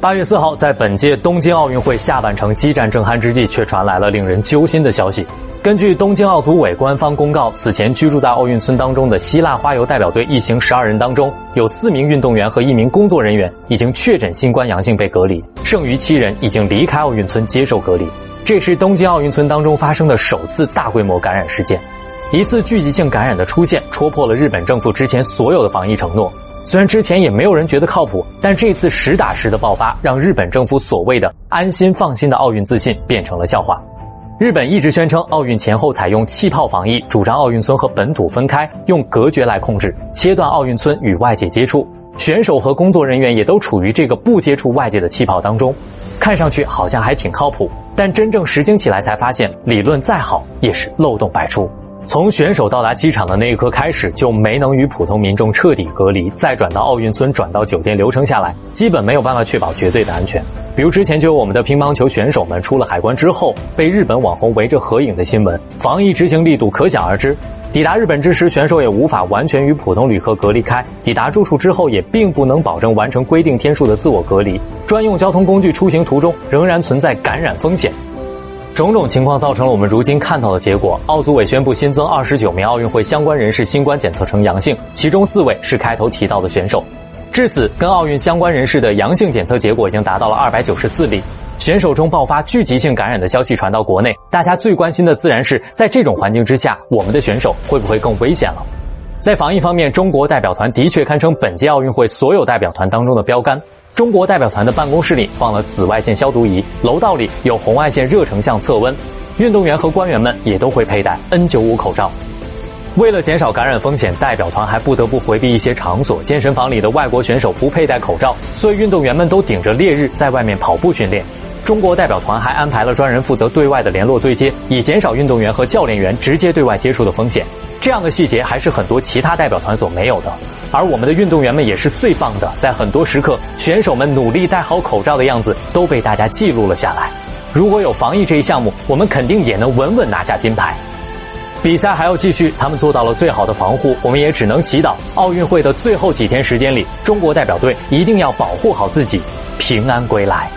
八月四号，在本届东京奥运会下半程激战正酣之际，却传来了令人揪心的消息。根据东京奥组委官方公告，此前居住在奥运村当中的希腊花游代表队一行十二人当中，有四名运动员和一名工作人员已经确诊新冠阳性被隔离，剩余七人已经离开奥运村接受隔离。这是东京奥运村当中发生的首次大规模感染事件，一次聚集性感染的出现，戳破了日本政府之前所有的防疫承诺。虽然之前也没有人觉得靠谱，但这次实打实的爆发，让日本政府所谓的安心放心的奥运自信变成了笑话。日本一直宣称奥运前后采用气泡防疫，主张奥运村和本土分开，用隔绝来控制，切断奥运村与外界接触。选手和工作人员也都处于这个不接触外界的气泡当中，看上去好像还挺靠谱，但真正实行起来才发现，理论再好也是漏洞百出。从选手到达机场的那一刻开始，就没能与普通民众彻底隔离，再转到奥运村、转到酒店流程下来，基本没有办法确保绝对的安全。比如之前就有我们的乒乓球选手们出了海关之后被日本网红围着合影的新闻，防疫执行力度可想而知。抵达日本之时，选手也无法完全与普通旅客隔离开；抵达住处之后，也并不能保证完成规定天数的自我隔离。专用交通工具出行途中，仍然存在感染风险。种种情况造成了我们如今看到的结果。奥组委宣布新增二十九名奥运会相关人士新冠检测呈阳性，其中四位是开头提到的选手。至此，跟奥运相关人士的阳性检测结果已经达到了二百九十四例。选手中爆发聚集性感染的消息传到国内，大家最关心的自然是在这种环境之下，我们的选手会不会更危险了？在防疫方面，中国代表团的确堪称本届奥运会所有代表团当中的标杆。中国代表团的办公室里放了紫外线消毒仪，楼道里有红外线热成像测温，运动员和官员们也都会佩戴 N95 口罩。为了减少感染风险，代表团还不得不回避一些场所，健身房里的外国选手不佩戴口罩，所以运动员们都顶着烈日在外面跑步训练。中国代表团还安排了专人负责对外的联络对接，以减少运动员和教练员直接对外接触的风险。这样的细节还是很多其他代表团所没有的。而我们的运动员们也是最棒的，在很多时刻，选手们努力戴好口罩的样子都被大家记录了下来。如果有防疫这一项目，我们肯定也能稳稳拿下金牌。比赛还要继续，他们做到了最好的防护，我们也只能祈祷奥运会的最后几天时间里，中国代表队一定要保护好自己，平安归来。